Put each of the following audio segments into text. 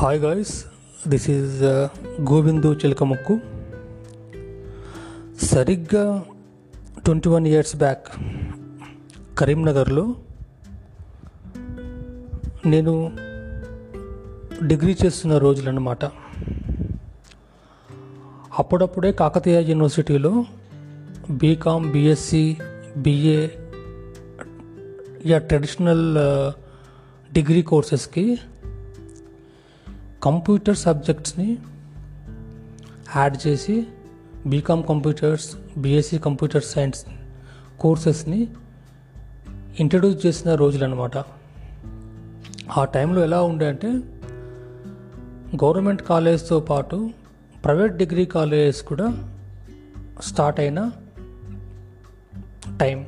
Hi guys this is Govindu Chilakamukku సరిగ్గా twenty one years back కరీంనగర్లో నేను degree చేస్తున్న రోజులన్నమాట. అప్పుడప్పుడే కాకతీయ యూనివర్సిటీలో బీకామ్ బీఎస్సీ బీఏ యా ట్రెడిషనల్ uh, డిగ్రీ కోర్సెస్కి కంప్యూటర్ సబ్జెక్ట్స్ని యాడ్ చేసి BCom computers BSc computer science కోర్సెస్ని introduce చేసిన రోజులు అనమాట ఆ టైంలో ఎలా ఉండే అంటే గవర్నమెంట్ కాలేజ్తో పాటు ప్రైవేట్ డిగ్రీ కాలేజెస్ కూడా స్టార్ట్ అయిన టైం.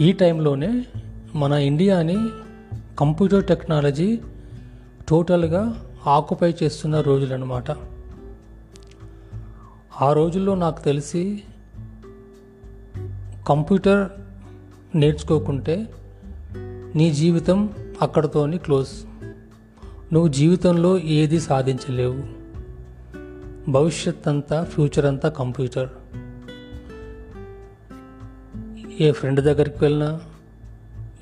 ఈ టైంలోనే మన ఇండియాని కంప్యూటర్ టెక్నాలజీ టోటల్గా ఆక్యుపై చేస్తున్న రోజులన్నమాట. ఆ రోజుల్లో నాకు తెలిసి కంప్యూటర్ నేర్చుకోకుంటే నీ జీవితం అక్కడతోని క్లోజ్. నువ్వు జీవితంలో ఏది సాధించలేవు. భవిష్యత్ అంతా ఫ్యూచర్ అంతా కంప్యూటర్. ఏ ఫ్రెండ్ దగ్గరికి వెళ్ళినా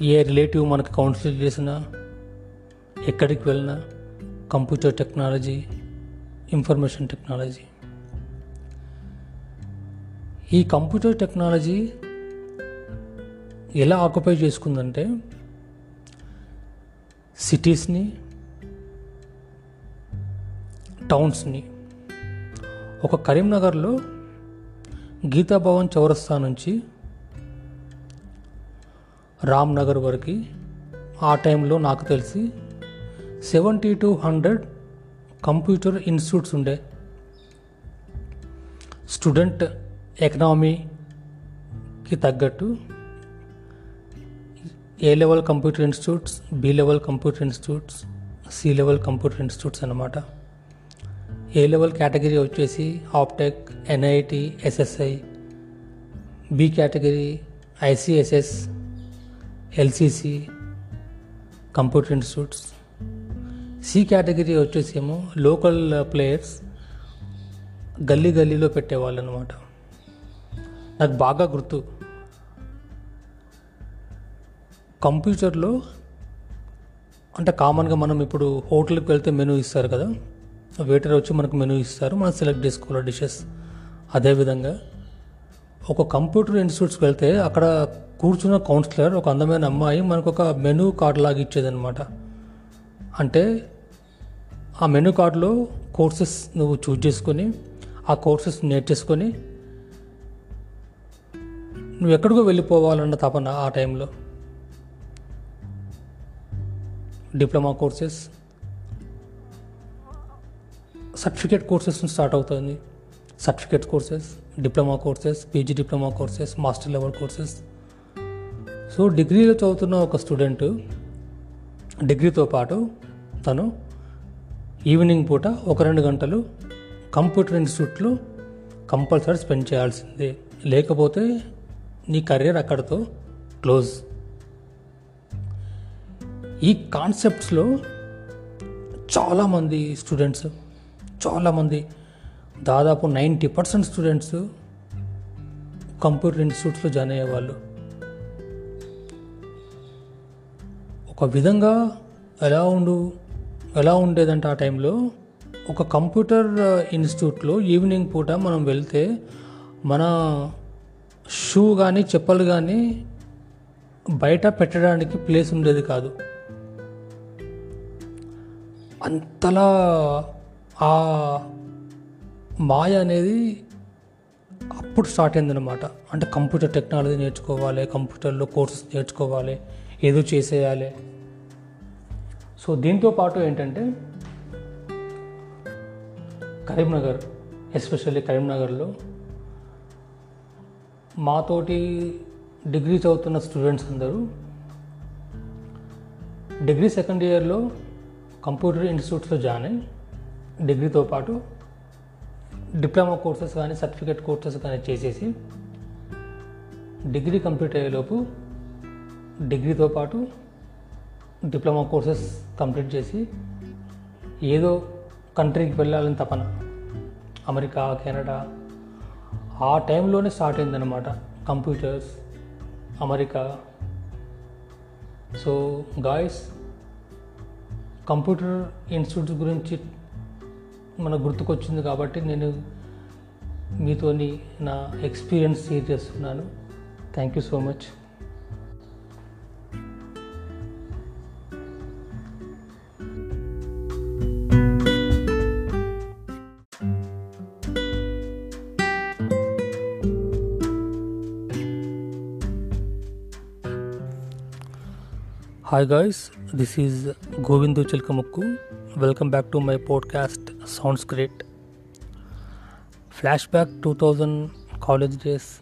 ఏ రిలేటివ్ మనకు కౌన్సిల్ చేసినా ఎక్కడికి వెళ్ళినా కంప్యూటర్ టెక్నాలజీ ఇన్ఫర్మేషన్ టెక్నాలజీ. ఈ కంప్యూటర్ టెక్నాలజీ ఎలా ఆక్యుపై చేసుకుందంటే సిటీస్ని టౌన్స్ని. ఒక కరీంనగర్లో గీతాభవన్ చౌరస్తా నుంచి రామ్నగర్ వరకు ఆ టైంలో నాకు తెలిసి seventy two hundred computer institutes ఉండే స్టూడెంట్ ఎకనామీకి తగ్గట్టు A level computer institutes B level computer institutes C level computer institutes అన్నమాట ఏ లెవెల్ కేటగిరీ వచ్చేసి Aptech NIT SSI B category ICSS LCC computer institutes C category వచ్చేసేమో local players గల్లీ గల్లీలో పెట్టేవాళ్ళు అనమాట నాకు బాగా గుర్తు. కంప్యూటర్లో అంటే కామన్గా మనం ఇప్పుడు హోటల్కి వెళ్తే మెనూ ఇస్తారు కదా వెయిటర్ వచ్చి మనకు మెనూ ఇస్తారు మనం సెలెక్ట్ చేసుకోవాలి డిషెస్ అదేవిధంగా ఒక కంప్యూటర్ ఇన్స్టిట్యూట్స్కి వెళ్తే అక్కడ కూర్చున్న కౌన్సిలర్ ఒక అందమైన అమ్మాయి మనకు ఒక మెనూ కార్డ్ లాగా ఇచ్చేదనమాట అంటే ఆ మెనూ కార్డులో కోర్సెస్ నువ్వు చూజ్ చేసుకొని ఆ కోర్సెస్ నేర్చేసుకొని నువ్వు ఎక్కడికో వెళ్ళిపోవాలన్న తపన ఆ టైంలో. Diploma courses certificate courses start అవుతుంది. Certificate courses diploma courses PG diploma courses master level courses. So డిగ్రీలో చదువుతున్న ఒక స్టూడెంట్ డిగ్రీతో పాటు తను ఈవినింగ్ పూట ఒక రెండు గంటలు కంప్యూటర్ ఇన్స్టిట్యూట్లో కంపల్సరీ స్పెండ్ చేయాల్సిందే. లేకపోతే నీ కెరీర్ అక్కడితో క్లోజ్. ఈ కాన్సెప్ట్స్లో చాలామంది స్టూడెంట్స్ చాలామంది దాదాపు నైంటీ పర్సెంట్ స్టూడెంట్స్ కంప్యూటర్ ఇన్స్టిట్యూట్స్లో జాయిన్ అయ్యేవాళ్ళు. ఒక విధంగా ఎలా ఉండు? ఎలా ఉండేదంటే ఆ టైంలో ఒక కంప్యూటర్ ఇన్స్టిట్యూట్లో ఈవినింగ్ పూట మనం వెళ్తే మన షూ కానీ చెప్పలు కానీ బయట పెట్టడానికి ప్లేస్ ఉండేది కాదు. అంతలా ఆ మాయ అనేది అప్పుడు స్టార్ట్ అయిందనమాట అంటే కంప్యూటర్ టెక్నాలజీ నేర్చుకోవాలి కంప్యూటర్లో కోర్సెస్ నేర్చుకోవాలి ఏదో చేసేయాలి. సో దీంతో పాటు ఏంటంటే కరీంనగర్ ఎస్పెషల్లీ కరీంనగర్లో మాతోటి డిగ్రీ చదువుతున్న స్టూడెంట్స్ అందరూ డిగ్రీ సెకండ్ ఇయర్లో కంప్యూటర్ ఇన్స్టిట్యూట్స్లో జాయిన్ అయ్యి డిగ్రీతో పాటు డిప్లొమా కోర్సెస్ కానీ సర్టిఫికేట్ కోర్సెస్ కానీ చేసేసి డిగ్రీ కంప్లీట్ అయ్యేలోపు డిగ్రీతో పాటు డిప్లొమా కోర్సెస్ కంప్లీట్ చేసి ఏదో కంట్రీకి వెళ్ళాలని తపన. America Canada. ఆ టైంలోనే స్టార్ట్ అయిందనమాట computers America. So guys computer institutes గురించి మనకు గుర్తుకొచ్చింది కాబట్టి నేను మీతోని నా ఎక్స్పీరియన్స్ షేర్ చేస్తున్నాను. Thank you so much hi guys this is Govindu Chilkamukku welcome back to my podcast sounds great flashback two thousand college days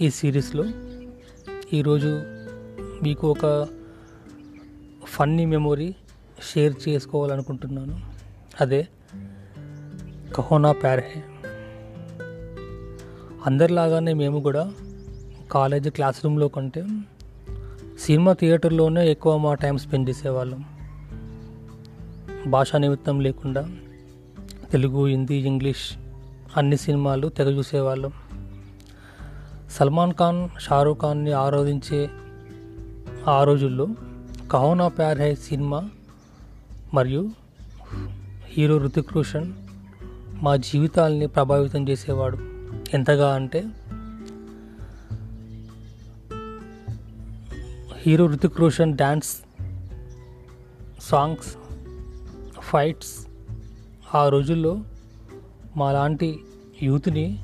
ఈ సిరీస్లో ఈరోజు మీకు ఒక ఫన్నీ మెమొరీ షేర్ చేసుకోవాలనుకుంటున్నాను. అదే కహోనా ప్యార్హే అందరిలాగానే మేము కూడా కాలేజ్ క్లాస్ రూమ్లో కంటే సినిమా థియేటర్లోనే ఎక్కువ మా టైం స్పెండ్ చేసేవాళ్ళం. భాషా నిమిత్తం లేకుండా తెలుగు హిందీ ఇంగ్లీష్ అన్ని సినిమాలు తెగ చూసేవాళ్ళం. సల్మాన్ ఖాన్ షారూఖ్ ఖాన్ని ఆరాధించే ఆ రోజుల్లో కహోనా ప్యార్ హై సినిమా మరియు హీరో రుతిక్ రోషన్ మా జీవితాల్ని ప్రభావితం చేసేవాడు. ఎంతగా అంటే hero Ruthik Roshan dance songs fights. ఆ రోజుల్లో మా లాంటి యూత్ని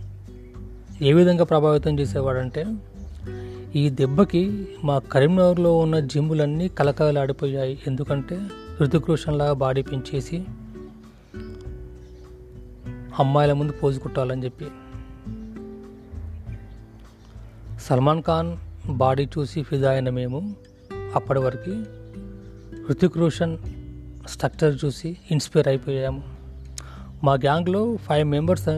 ఏ విధంగా ప్రభావితం చేసేవాడంటే ఈ దెబ్బకి మా కరీంనగర్లో ఉన్న జిమ్ములన్నీ కలకలాడిపోయాయి ఎందుకంటే రుతిక్ రోషన్ లాగా బాడీ పెంచేసి అమ్మాయిల ముందు పోజుకుట్టాలని చెప్పి. సల్మాన్ ఖాన్ బాడీ చూసి ఫిదా అయిన మేము అప్పటి వరకు హృతిక్ రోషన్ స్ట్రక్చర్ చూసి ఇన్స్పైర్ అయిపోయాము. మా గ్యాంగ్లో ఫైవ్ మెంబర్స్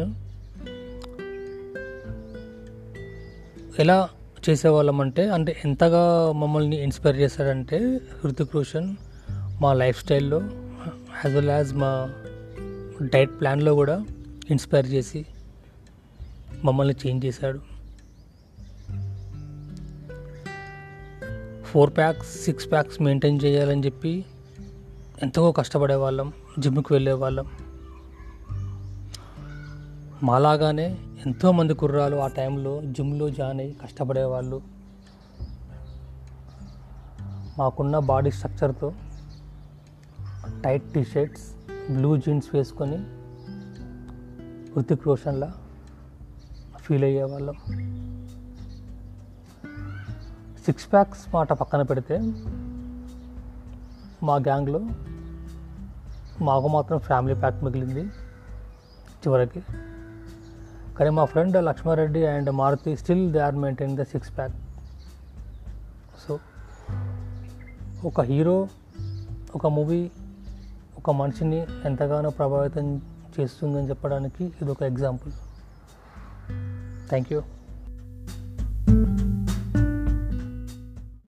ఎలా చేసేవాళ్ళం అంటే అంటే ఎంతగా మమ్మల్ని ఇన్స్పైర్ చేశారంటే హృతిక్ రోషన్ మా లైఫ్ స్టైల్లో యాజ్ వెల్ యాజ్ మా డైట్ ప్లాన్లో కూడా ఇన్స్పైర్ చేసి మమ్మల్ని చేంజ్ చేశాడు. Four packs six packs maintain చేయాలని చెప్పి ఎంతో కష్టపడే వాళ్ళం జిమ్కి వెళ్ళే వాళ్ళం మాలాగానే ఎంతోమంది కుర్రాలు ఆ టైంలో జిమ్లో జాయిన్ అయ్యి కష్టపడేవాళ్ళు. మాకున్న body స్ట్రక్చర్తో tight T shirts blue jeans వేసుకొని హృతిక్ రోషన్లా ఫీల్ అయ్యేవాళ్ళం. సిక్స్ ప్యాక్స్ మాట పక్కన పెడితే మా గ్యాంగ్లో మాకు మాత్రం ఫ్యామిలీ ప్యాక్ మిగిలింది చివరికి. కానీ మా friend Lakshmareddy and Maruthi still they are maintain the six pack. So ఒక హీరో ఒక మూవీ ఒక మనిషిని ఎంతగానో ప్రభావితం చేస్తుందని చెప్పడానికి ఇది ఒక ఎగ్జాంపుల్. Thank you.